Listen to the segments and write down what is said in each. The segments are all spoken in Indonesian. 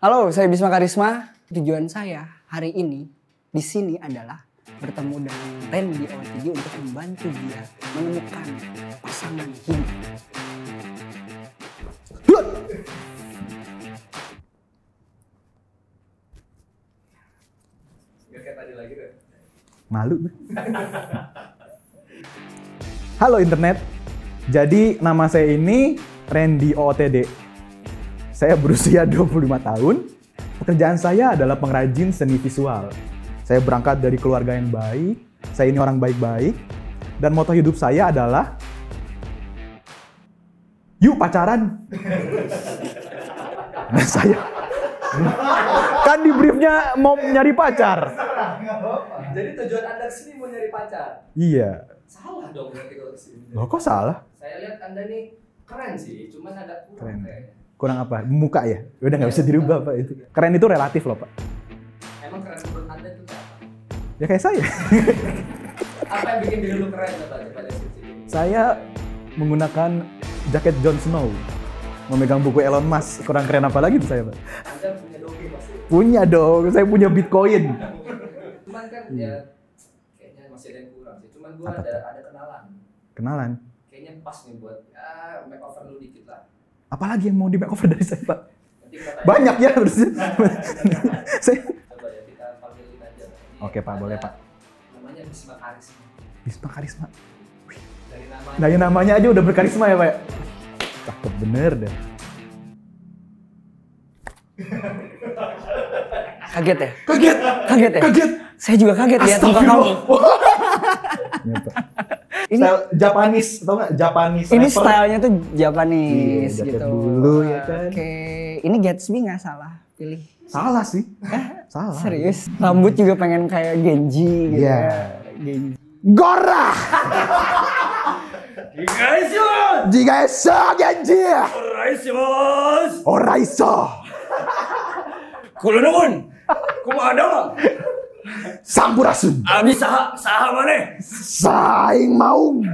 Halo, saya Bisma Karisma. Tujuan saya hari ini di sini adalah bertemu dengan Randy OTG untuk membantu dia menemukan pasangan hidup. Malu. Halo internet. Jadi nama saya ini Randy OOTD. Saya berusia 25 tahun. Pekerjaan saya adalah pengrajin seni visual. Saya berangkat dari keluarga yang baik. Saya ini orang baik-baik. Dan moto hidup saya adalah Yuk pacaran. Nah, saya kan di briefnya mau nyari pacar. Jadi tujuan Anda ke sini mau nyari pacar? Iya. Salah dong berarti kalau ke sini. Loh kok salah? Saya lihat Anda nih keren sih, cuman ada kurang Keren. kayaknya. Kurang apa? Muka ya? Udah nggak bisa dirubah pak itu. Keren itu relatif loh pak. Emang keren menurut Anda itu apa? Ya kayak saya. Apa yang bikin diri lu keren coba dulu. saya menggunakan jaket Jon Snow. Memegang buku Elon Musk. Kurang keren apa lagi tuh saya pak? Anda punya doge pasti. Punya dong. Saya punya Bitcoin. Cuman kan ya kayaknya masih ada yang kurang sih. Cuman gua Hmm. Apa ada ada kenalan. Kenalan. Kayaknya pas nih buat ya makeover lu dikit lah. Apalagi yang mau di makeover dari saya pak? Banyak ya harus. saya Coba ya kita panggilin aja. Ini Oke, Pak, boleh, Pak. Namanya Bisma Karisma. Bisma Karisma. Dari namanya. Nah, ya namanya aja udah berkarisma ya pak. ya? Cakep bener deh. Kaget ya? Kaget. Kaget ya? Kaget. Saya juga kaget lihat muka kamu. Ini Style Japanese, tau nggak? Japanese. ini rapper. stylenya tuh Japanese jaket gitu. dulu, ya kan? Oke, ini Gatsby nggak salah pilih. Salah sih. Salah. Serius? Rambut juga pengen kayak Genji gitu Iya. ya. Genji. Gora! Jika esa genji! Oraiso! Kulo nuwun. Kumaha Sampurasun! Abi saha saha maneh? Saing maung!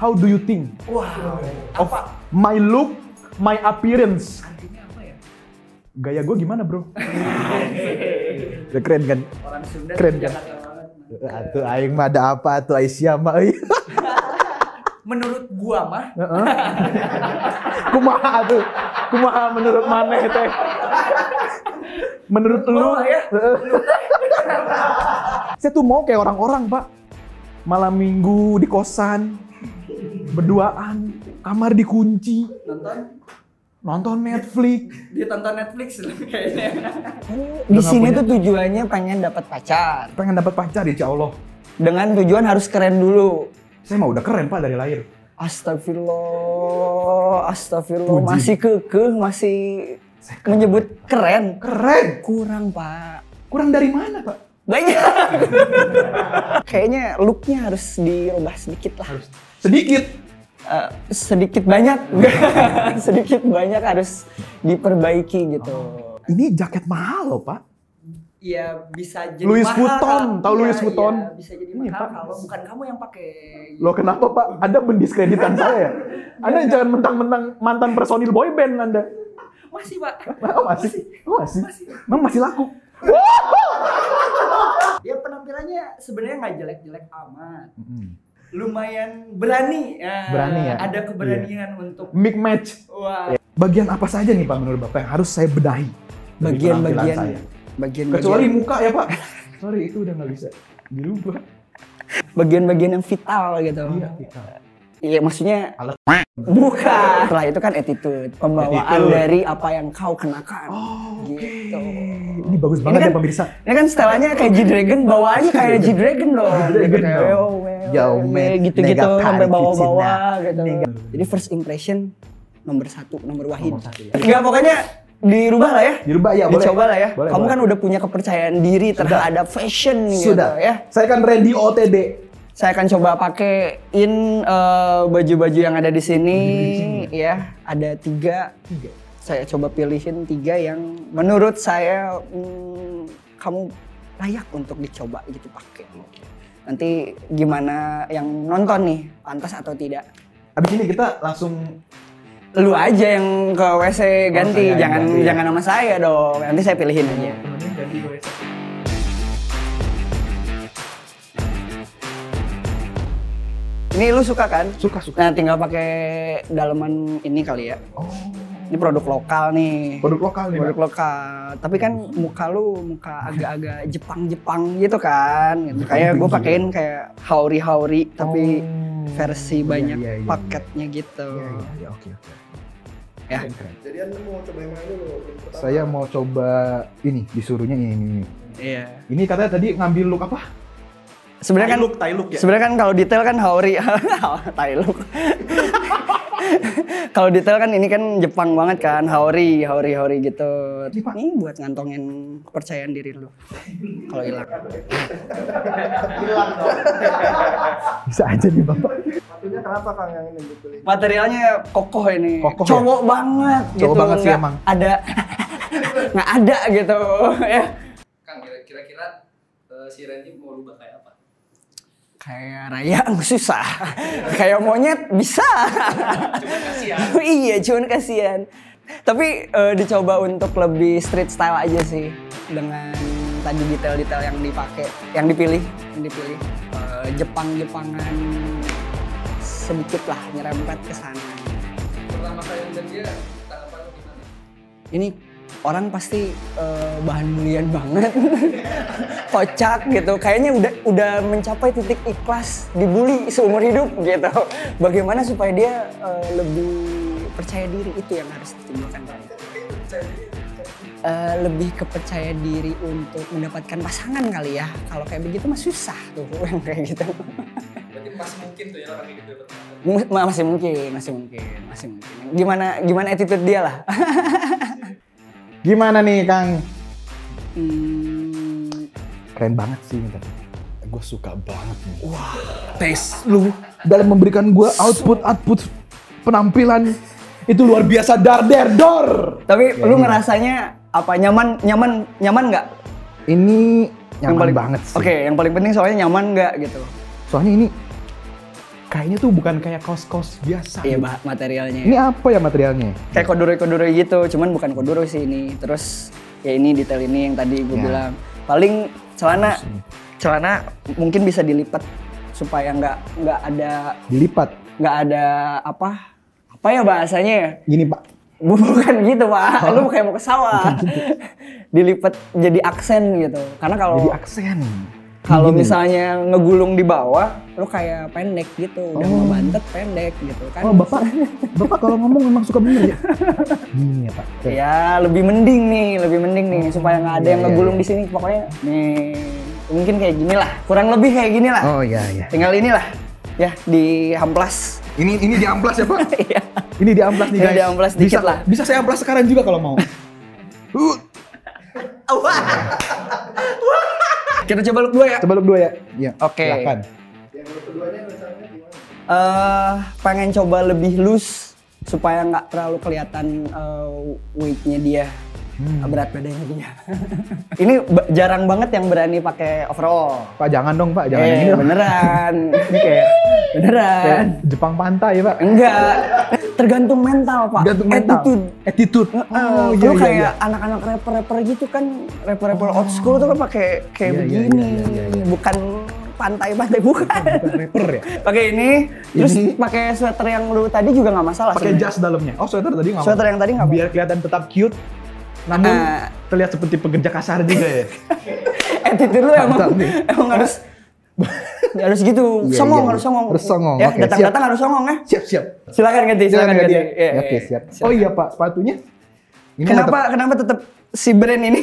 How do you think Wah, of my look, my appearance? Gaya gue gimana bro? Udah keren kan? orang Sunda Keren kan? Atuh aing mah ada apa tuh Aisyah mah euy. Menurut gua mah Heeh. Kumaha tuh? Kumaha menurut maneh teh? Menurut lu? Bawah ya? Saya tuh mau kayak orang-orang, Pak. Malam minggu di kosan, berduaan, kamar dikunci, nonton nonton Netflix. dia tonton Netflix kayaknya. Di sini tuh tujuannya pengen dapat pacar. Pengen dapat pacar, insya Allah. Dengan tujuan harus keren dulu. Saya mah udah keren, Pak, dari lahir. Astagfirullah, astagfirullah. Puji. Masih kekeh, masih menyebut keren. Keren! Kurang, Pak. Kurang dari mana, Pak? Banyak. Kayaknya looknya harus dirubah sedikit lah. Sedikit. Eh, sedikit banyak. sedikit banyak harus diperbaiki gitu. Ini jaket mahal loh, Pak. Iya bisa jadi Louis mahal, Vuitton, tahu Louis Iya, Vuitton? iya, bisa jadi Ini, mahal Pak. kalau bukan kamu yang pakai. Loh kenapa Pak? Anda mendiskreditan saya? Anda jangan mentang-mentang mantan personil boyband Anda. Masih pak. Oh, masih? Oh, masih? Emang masih laku? Ya penampilannya sebenarnya nggak jelek-jelek amat. Lumayan berani. Ya, Berani ya? Ada keberanian untuk. Mix match. Wah. Bagian apa saja nih Pak menurut Bapak yang harus saya penampilan Bagian-bagian. saya? Bagian. Kecuali muka ya Pak. Sorry itu udah nggak bisa dirubah. bagian-bagian yang vital gitu. Iya, kita. Iya maksudnya Alat. bukan. Setelah itu kan attitude, pembawaan Attitude. dari apa yang kau kenakan. Oh. Gitu. Ini bagus Ini banget kan- ya pemirsa. Ini kan stylenya kayak G-Dragon, bawaannya kayak G-Dragon dong. G-Dragon dong. Yo, Yo, man, man, gitu-gitu sampai Cina. gitu. Jadi first impression nomor satu, nomor wahid. Nomor satu, ya. Enggak, pokoknya dirubah lah ya. Dirubah ya, boleh. Dicoba lah ya. Boleh, Kamu boleh. kan udah punya kepercayaan diri terhadap fashion Sudah. gitu ya. Saya kan Randy OTD. Saya akan coba pakein eh, baju-baju yang ada di sini, ya. Ada tiga. Tiga. Saya coba pilihin tiga yang menurut saya hmm, kamu layak untuk dicoba gitu pakai. Nanti gimana yang nonton nih, pantas atau tidak? Abis ini kita langsung Lu aja yang ke WC ganti, yang jangan ganti, ya. jangan sama saya dong. Nanti saya pilihin aja. Ini lu suka kan? Suka suka. Nah, tinggal pakai daleman ini kali ya. Oh. Ini produk lokal nih. Produk lokal nih. Produk lokal. Tapi kan muka lu muka agak-agak Jepang-Jepang gitu kan. Gitu. Kayak gue pakein kayak hauri-hauri tapi Oh. versi Iya, banyak iya, iya, paketnya gitu. Iya, iya, iya, oke oke. Ya. Jadi anda mau coba yang mana dulu? Saya mau coba ini disuruhnya ini ini. ini. Iya. Ini katanya tadi ngambil look apa? Sebenarnya kan look Sebenarnya kan kalau detail kan hauri, tai lu. kalau detail kan ini kan Jepang banget kan, haori, haori, haori gitu. Ini, Pak. Ini buat ngantongin kepercayaan diri lu. Kalau hilang. Bisa aja nih bapak. Satunya kenapa Kang yang ini dipilih? Materialnya kokoh ini. Kokoh ya? Cowok banget Cowok gitu. banget sih emang. Ada nggak ada gitu ya. Kang kira- kira-kira eh, si Randy mau rubah kayak apa? Kayak Raya susah. Kayak monyet bisa. Cuma kasihan. iya, cuman kasihan. Tapi eh, dicoba untuk lebih street style aja sih dengan tadi detail-detail yang dipakai, yang dipilih, yang dipilih Eh, Jepang-Jepangan sedikit lah nyerempet ke sana. Pertama kali dia? Ini orang pasti eh, bahan bulian banget, kocak gitu. Kayaknya udah udah mencapai titik ikhlas dibully seumur hidup gitu. Bagaimana supaya dia eh, lebih percaya diri itu yang harus ditimbulkan. Eh, lebih kepercaya diri untuk mendapatkan pasangan kali ya. Kalau kayak begitu mah susah tuh yang kayak gitu. Berarti masih mungkin tuh ya orang kayak gitu M- masih mungkin, masih mungkin, masih mungkin. Gimana gimana attitude dia lah. Gimana nih Kang? Hmm, Keren banget sih ini Gue suka banget nih. Wah, tes lu dalam memberikan gue output output penampilan itu luar biasa dar der dor. Tapi Ya, lu ini. ngerasanya apa nyaman nyaman nyaman nggak? Ini nyaman paling banget sih. Oke, yang paling penting soalnya nyaman nggak gitu. Soalnya ini kayaknya tuh bukan kayak kaos-kaos biasa. Iya, gitu. bah materialnya. Ini apa ya materialnya? Kayak kodure-kodure gitu, cuman bukan kodure sih ini. Terus ya ini detail ini yang tadi gue Ya. bilang. Paling celana celana mungkin bisa dilipat supaya nggak nggak ada Dilipat. nggak ada apa apa ya bahasanya ya? Gini pak. Bukan gitu pak, Oh. lu kayak mau ke sawah. Dilipat jadi aksen gitu. Karena kalau Jadi aksen. Kalau misalnya ngegulung di bawah, lu kayak pendek gitu, udah Oh. ngebantet pendek gitu kan. Oh bapak, bapak kalau ngomong memang suka bener ya? Gini ya pak. Ya lebih mending nih, lebih mending nih supaya nggak ada iya, yang iya, ngegulung iya. di sini. Pokoknya nih mungkin kayak gini lah, kurang lebih kayak gini lah. Oh iya iya. Tinggal inilah ya di hamplas. Ini ini di amplas ya pak? Iya. Ini di amplas nih Ini guys. di amplas dikit bisa, lah. Bisa saya amplas sekarang juga kalau mau. Uh, Kita coba look dua ya. coba look dua ya. Iya. Oke. Silakan. Yang keduanya rencananya gimana? eh pengen coba lebih loose supaya nggak terlalu kelihatan eh, weightnya dia Hmm. berat badannya dia ini jarang banget yang berani pakai overall Pak jangan dong pak, jangan eh ini beneran ini kayak beneran Kayak Jepang pantai ya pak. enggak tergantung mental pak Gantung mental. attitude Attitude. Oh, iya, lu iya, kayak iya. anak-anak rapper-rapper gitu kan rapper-rapper old school tuh kan pakai kayak Iya, iya, begini iya, iya, iya. bukan pantai-pantai bukan Bukan rapper ya? pakai ini, terus pakai sweater yang lu tadi juga nggak masalah Pakai jas dalamnya. Oh sweater tadi nggak Sweater yang tadi nggak Biar kelihatan tetap cute. Namun Ah. terlihat seperti pekerja kasar juga ya. attitude lu emang emang harus harus gitu Iya, songong iya, harus songong harus songong, ya oke, datang-datang harus songong ya Siap siap. silakan ganti silakan Silakan ganti dia. Iya, Oke iya. siap. Oh iya pak, sepatunya. Ini kenapa kenapa tetap si brand ini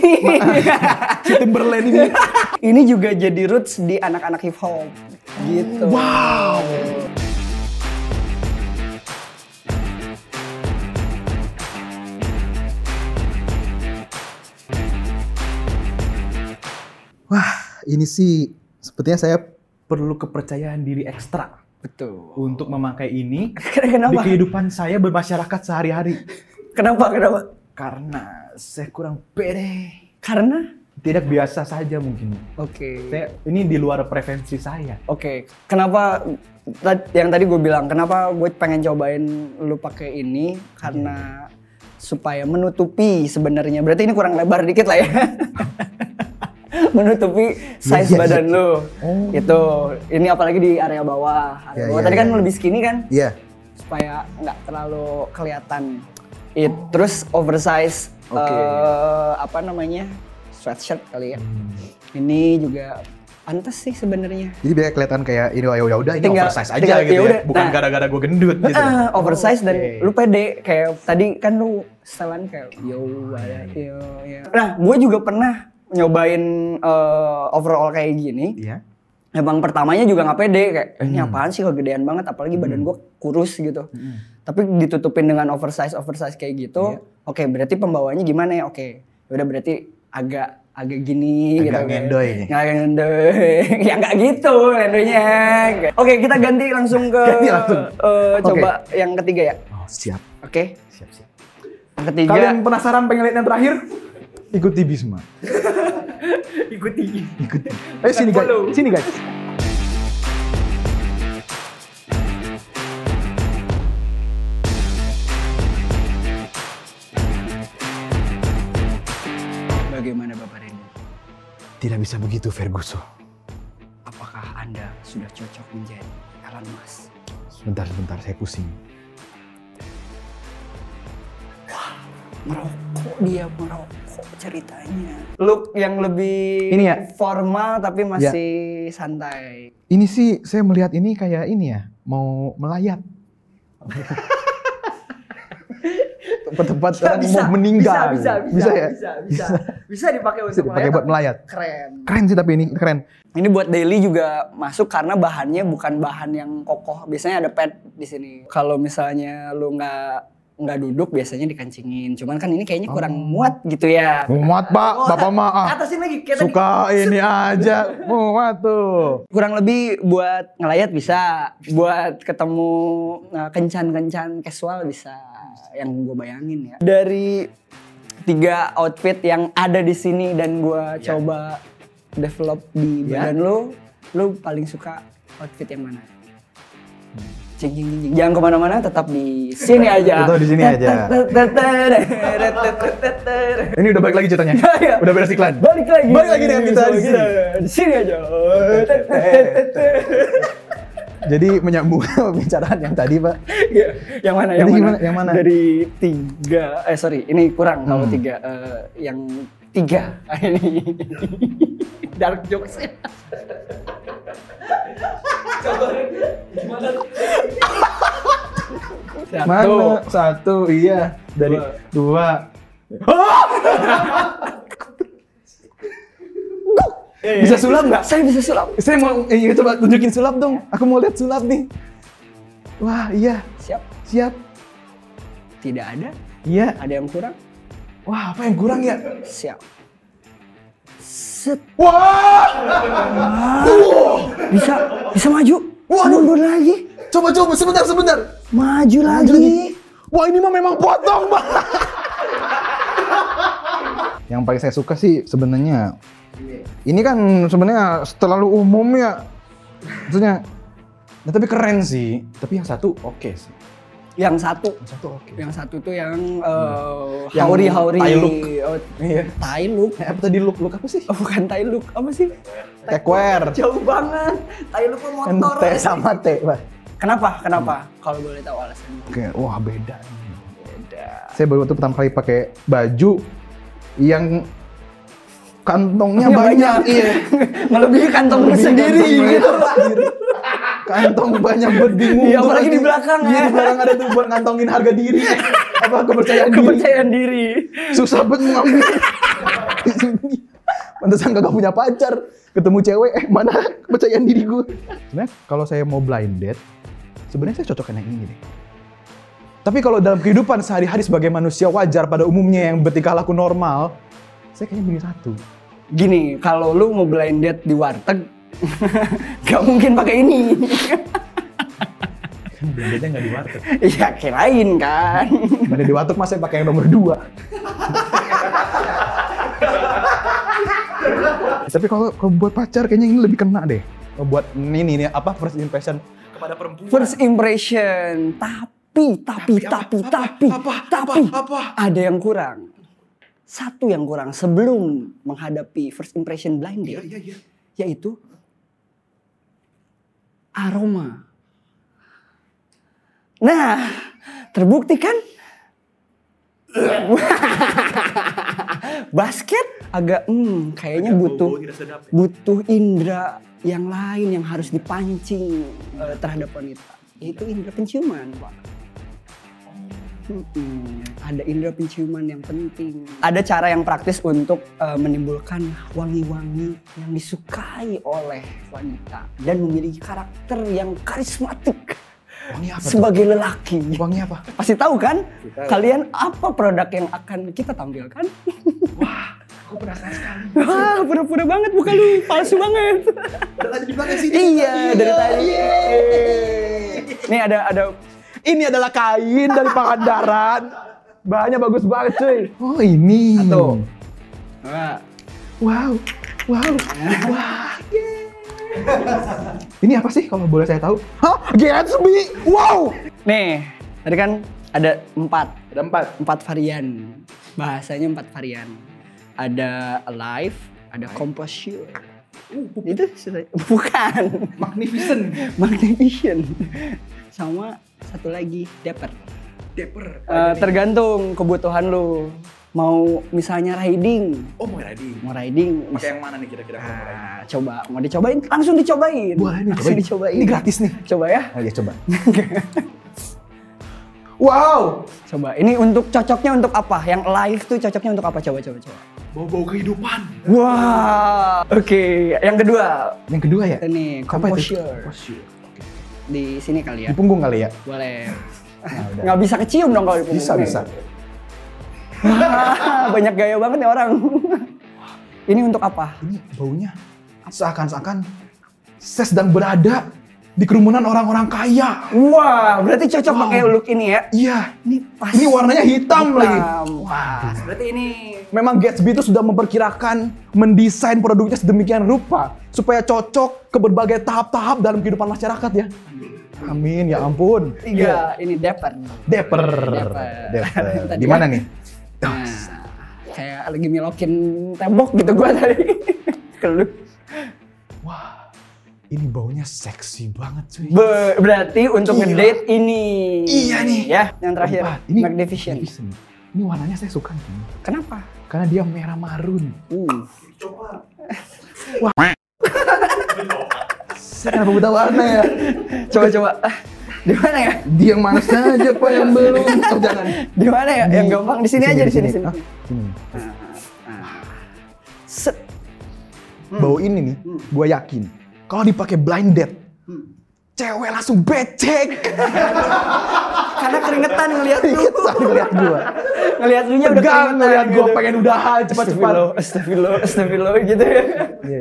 si Timberland ini? ini juga jadi roots di anak-anak hip hop gitu Wow. Wah, ini sih sepertinya saya perlu kepercayaan diri ekstra betul untuk memakai ini di kenapa kehidupan saya bermasyarakat sehari-hari. kenapa kenapa Karena saya kurang pede. karena tidak biasa saja mungkin. Oke. Saya ini di luar preferensi saya. Oke, kenapa ta- yang tadi gue bilang kenapa gue pengen cobain lu pakai ini karena supaya menutupi sebenarnya berarti ini kurang lebar dikit lah ya. menutupi size iya, badan iya. lu. Oh. Itu ini apalagi di area bawah. Area Iya, bawah iya, tadi kan iya. lebih skinny kan Iya. supaya nggak terlalu kelihatan. It terus oversize Oke. eh, apa namanya? sweatshirt kali ya. Hmm. Ini juga pantas sih sebenarnya. Jadi biar kelihatan kayak ini ya udah ini Tinggal- oversize aja tinggal- gitu ya ya. udah. Bukan Nah. gara-gara gue gendut gitu. Ah, oversize dan Oke. lu pede kayak tadi kan lu setelan kayak yo ada yo yo. Nah, gue juga pernah nyobain eh, overall kayak gini. Iya. Emang pertamanya juga nggak pede kayak eh, Hmm. ini apaan sih kegedean banget apalagi badan gue kurus gitu. Tapi ditutupin dengan oversize oversize kayak gitu. Iya. Oke, berarti pembawanya gimana ya? Oke. Udah berarti agak agak gini Agak gitu. ngendoy. Nggak ngendoy. ya nggak gitu ngendoynya. Oke, kita ganti langsung ke Ganti langsung. Oke. coba yang ketiga ya. Oh, siap. Oke. Siap, siap. Yang ketiga Kalian penasaran pengen lihat yang terakhir? Ikuti Bisma. ikuti. Ikuti. Ayo sini guys. Sini guys. Bagaimana Bapak Reni? Tidak bisa begitu Ferguson. Apakah Anda sudah cocok menjadi Elon Musk? Sebentar, sebentar, saya pusing. Merokok dia merokok ceritanya. Look yang lebih Ini ya? formal tapi masih santai. Ini sih saya melihat ini kayak ini ya, mau melayat. Tempat-tempat orang mau meninggal. Bisa, bisa, bisa, ya? bisa, bisa, bisa dipakai Bisa untuk dipakai buat melayat. Keren. Keren sih tapi ini keren. Ini buat daily juga masuk karena bahannya bukan bahan yang kokoh. Biasanya ada pad di sini. Kalau misalnya lu nggak nggak duduk biasanya dikancingin. Cuman kan ini kayaknya kurang muat gitu ya. Muat pak, bapak mah ah. Atasin lagi kayak tadi. Suka ini aja, muat tuh. Kurang lebih buat ngelayat bisa, buat ketemu uh, kencan-kencan casual bisa. Yang gue bayangin ya. Dari tiga outfit yang ada di sini dan gue coba develop di Ya. badan lu, lu paling suka outfit yang mana? Jangan ke mana-mana, tetap di sini aja. Tetap di sini aja. Ini udah balik lagi ceritanya. Iya. Udah beres iklan. Balik lagi. Balik lagi dengan kita di sini. Di sini aja. Jadi menyambung pembicaraan yang tadi pak. Iya. yang mana? Yang mana? Yang mana? Dari tiga. Eh sorry, ini kurang kalau Hmm. tiga. Eh, yang tiga. ini dark jokes. Gimana? Satu. Mana? Satu, iya. Dari dua. Bisa sulap nggak? Saya bisa sulap. Saya mau, eh, coba tunjukin sulap dong. Aku mau lihat sulap nih. Wah, iya. Siap. Siap. Tidak ada. Iya. Ada yang kurang? Wah, apa yang kurang ya? Siap. Set. Wah! Bisa bisa maju. Wah, mundur lagi. Coba, coba, sebentar, sebentar. Maju lagi. Wah, ini mah memang potong, Bang. yang paling saya suka sih sebenarnya ini kan sebenarnya terlalu umum ya. Maksudnya Nah, tapi keren sih. Tapi yang satu oke sih. Yang satu Yang satu oke. Yang satu tuh yang uh, Yang hauri-hauri. Thai look. Oh, Iya. Thai look. Eh, apa tadi look look apa sih? Oh, bukan Thai look. Apa sih? Techwear. Jauh banget. Thai look Kan motor. T sama T, Pak. Kenapa? Kenapa? Kalau boleh tahu alasannya. Oke, wah beda. Beda. Saya baru waktu pertama kali pakai baju yang kantongnya banyak. banyak. Iya. Melebihi kantong sendiri gitu. Kantong banyak buat bingung. Iya, apalagi di belakang, ya. di belakang ada tuh buat ngantongin harga diri. Apa kepercayaan diri. Kepercayaan diri. Susah banget ngambil. Pantesan kagak punya pacar. Ketemu cewek, eh mana kepercayaan diri gue. Sebenarnya kalau saya mau blind date, sebenarnya saya cocokkan yang ini deh. Tapi kalau dalam kehidupan sehari-hari sebagai manusia wajar pada umumnya yang bertingkah laku normal, saya kayaknya milih satu. Gini, kalau lu mau blind date di warteg, gak mungkin pakai ini. Kan blind date-nya nggak di warteg. Iya, kirain kan. Mana di warteg mas saya pakai yang nomor dua. Tapi kalau kalau buat pacar kayaknya ini lebih kena deh. Kalau buat ini nih, nih apa first impression kepada perempuan. First impression, tapi, tapi, tapi, apa, tapi, apa, tapi, apa, apa? ada yang kurang. Satu yang kurang sebelum menghadapi first impression blind date, iya, iya. yaitu aroma. Nah, terbukti kan? Basket agak, hmm, kayaknya butuh ya. butuh indera yang lain yang harus dipancing eh, terhadap wanita yaitu indera penciuman pak Ada indera penciuman yang penting ada cara yang praktis untuk eh, menimbulkan wangi-wangi yang disukai oleh wanita dan memiliki karakter yang karismatik Wangi apa tuh? sebagai lelaki Wangi apa? pasti tahu kan kalian apa produk yang akan kita tampilkan Aku penasaran sekali. Wah, pura-pura banget bukan lu, palsu banget. Udah tadi di belakang sini. iya, dari tadi. Nih ada ada Ini adalah kain dari Pangandaran. Bahannya bagus banget cuy. Oh ini. Satu. Wah, Wow. Wow. Wah. ini apa sih kalau boleh saya tahu? Hah? Gatsby. Wow. nih tadi kan ada empat, Ada empat. empat varian. Bahasanya empat varian. Ada alive, ada composure. Itu sudah- bukan Magnificent. magnificent. Sama satu lagi dapper. Dapper. Eh, tergantung kebutuhan lu. Mau misalnya riding, oh mau ready. mau riding, Pakai yang mana nih kira-kira? Nah, coba mau dicobain langsung dicobain. Boleh nih, langsung cobain. dicobain. Ini gratis nih. Coba ya. Oh iya coba. wow. Coba. Ini untuk cocoknya untuk apa? Yang live tuh cocoknya untuk apa? Coba coba coba. Bau-bau kehidupan. Wah. Oke, yang kedua. Yang kedua ya? Ini Apa itu? composure. Di sini kali ya. Di punggung kali ya? Boleh. Nah. Nggak bisa kecium dong kalau di punggung. Bisa bisa. Banyak gaya banget nih orang. Ini untuk apa? Ini baunya seakan-akan saya sedang berada di kerumunan orang-orang kaya. Wah, berarti cocok Wow. pakai look ini ya. Iya. Ini pas. Ini warnanya hitam, lagi. Wah, berarti ini Memang Gatsby itu sudah memperkirakan mendesain produknya sedemikian rupa supaya cocok ke berbagai tahap-tahap dalam kehidupan masyarakat ya. Amin ya ampun. tiga. Ini dapper. Dapper. Dapper. Dapper. Tadi Di mana ya. nih? Nah, kayak lagi milokin tembok gitu gua tadi. Keluk. Wah, ini baunya seksi banget cuy. Be- berarti untuk Gila. ngedate ini. Iya nih. Ya, yang terakhir. Keempat. Ini Magnificent. Magnificent. Ini warnanya saya suka nih. Kenapa? Karena dia merah marun. Uh. Saya kenapa buta warna ya? Coba coba. Ah, di mana ya? Dia yang mana saja pak yang belum? Oh jangan. Di mana ya? Yang gampang di sini aja di sini sini. Hah? Sini. Set. Bau ini nih, gue yakin kalau dipakai blind date, cewek langsung becek. Karena keringetan ngelihat lu. Saya lihat gue. ngelihat lu nya udah keringetan. ngeliat gue gitu. pengen udahan cepat-cepat. Astagfirullah, astagfirullah, gitu ya.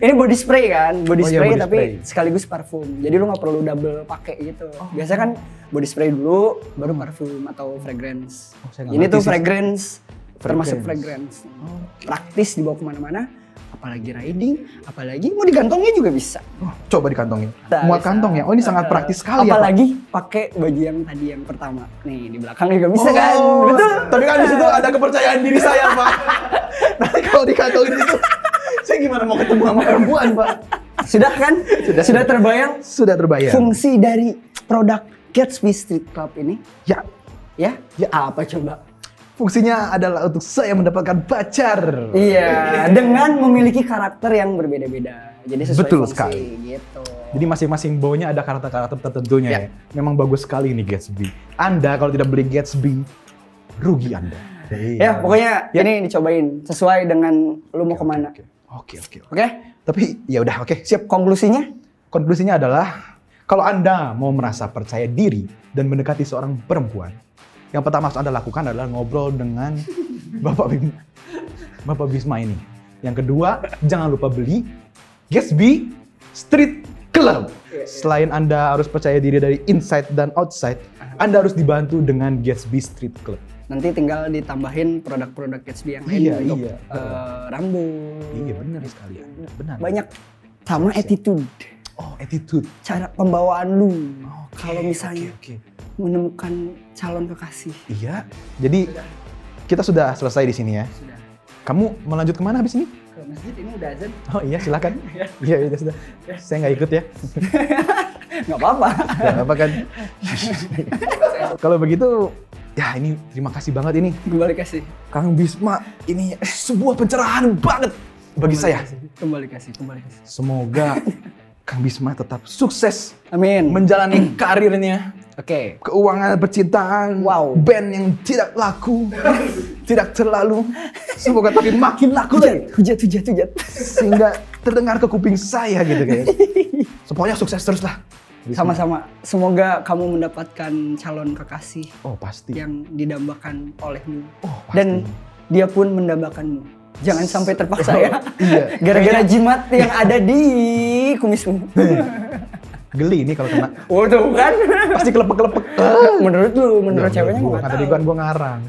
Ini body spray kan, body Oh iya, spray body tapi spray. sekaligus parfum. Jadi lu nggak perlu double pakai gitu. Biasanya kan body spray dulu, baru parfum atau fragrance. Oh, Ini tuh sih. fragrance, termasuk Fragrance. fragrance. Praktis dibawa ke mana-mana, apalagi riding, apalagi mau digantungnya juga bisa. Oh, coba dikantongin. Bisa, Muat bisa. kantong ya? Oh ini sangat praktis sekali ya Pak. Apalagi pakai baju yang tadi yang pertama. Nih di belakang juga bisa kan? Oh, Betul. Tapi kan di situ ada kepercayaan diri saya Pak. Nanti kalau dikantongin itu, saya gimana mau ketemu sama perempuan Pak? Sudah kan? Sudah, terbayang Sudah terbayar. fungsi dari produk Gatsby Street Club ini? Ya, Ya? Ya. Apa coba? Fungsinya adalah untuk saya mendapatkan pacar. Iya, dengan memiliki karakter yang berbeda-beda. Jadi sesuai Betul fungsi, sekali. gitu. Jadi masing-masing baunya ada karakter-karakter tertentunya Ya. ya. Memang bagus sekali ini Gatsby. Anda kalau tidak beli Gatsby, rugi Anda. Ya, pokoknya ini dicobain sesuai dengan lu mau ke mana. Oke? Oke, oke. oke. Tapi ya udah oke, siap. Konklusinya? Konklusinya adalah kalau Anda mau merasa percaya diri dan mendekati seorang perempuan, yang pertama harus Anda lakukan adalah ngobrol dengan Bapak Bim, Bapak Bisma ini. Yang kedua, jangan lupa beli Gatsby Street Club. Selain Anda harus percaya diri dari inside dan outside, Anda harus dibantu dengan Gatsby Street Club. Nanti tinggal ditambahin produk-produk Gatsby yang lain Iya, untuk iya. eh, rambut. Iya benar sekali. Benar. Banyak sama attitude, Oh, attitude. cara pembawaan lu. Oke, Kalau misalnya oke, oke. Menemukan calon kekasih. Iya. Jadi kita sudah selesai di sini ya. Sudah. Kamu mau lanjut ke mana habis ini? Ke masjid ini udah azan. Oh iya silakan. Iya iya sudah. Saya nggak ikut ya. Nggak apa-apa. Nggak apa kan. Kalau begitu ya ini terima kasih banget ini Kembali kasih. Kang Bisma ini sebuah pencerahan banget bagi Kembali saya. kasih. Kembali kasih, kembali kasih. Semoga Kang Bisma tetap sukses Amin. menjalani karirnya. Oke. Keuangan percintaan, Wow. band yang tidak laku, tidak terlalu, semoga tapi makin laku lagi. Hujat, hujat, hujat. sehingga terdengar ke kuping saya gitu kayak. Pokoknya sukses terus lah. Sama-sama. Semoga kamu mendapatkan calon kekasih Oh pasti. yang didambakan olehmu. Oh pasti. Dan dia pun mendambakanmu. Jangan sampai terpaksa ya. iya. Gara-gara jimat yang ada di kumismu. Geli ini kalau kena. Oh tuh kan. Pasti kelepek-kelepek. menurut lu, menurut ceweknya gua, gua tadi kan gua ngarang.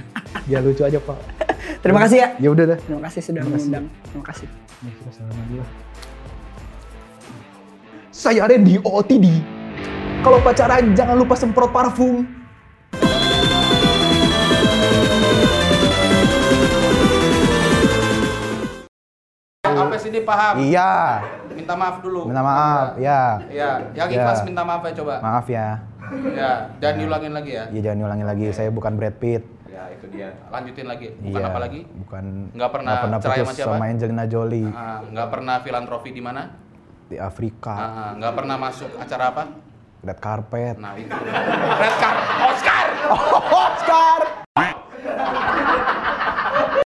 Ya lucu aja pak. Terima kasih ya. Ya udah dah. Terima kasih sudah mengundang. Terima kasih. Ya, kita salaman dulu. Saya Randy OOTD. Kalau pacaran jangan lupa semprot parfum. Sampai sini paham. Iya. Minta maaf dulu. Minta maaf. Ya. Ya, yang Ya. ikhlas minta maaf ya coba. Maaf ya. Ya, dan diulangin lagi ya. Ya jangan ulangi lagi. Saya bukan Brad Pitt. Ya, itu dia. Lanjutin lagi. Bukan Iya, apa lagi? Bukan. Nggak pernah nggak pernah cerai sama siapa? sama Angelina Jolie Ah, nggak pernah filantropi di mana? di Afrika. Ah, nggak pernah masuk acara apa? Red carpet. Nah, itu. Red card. Oscar. Oscar.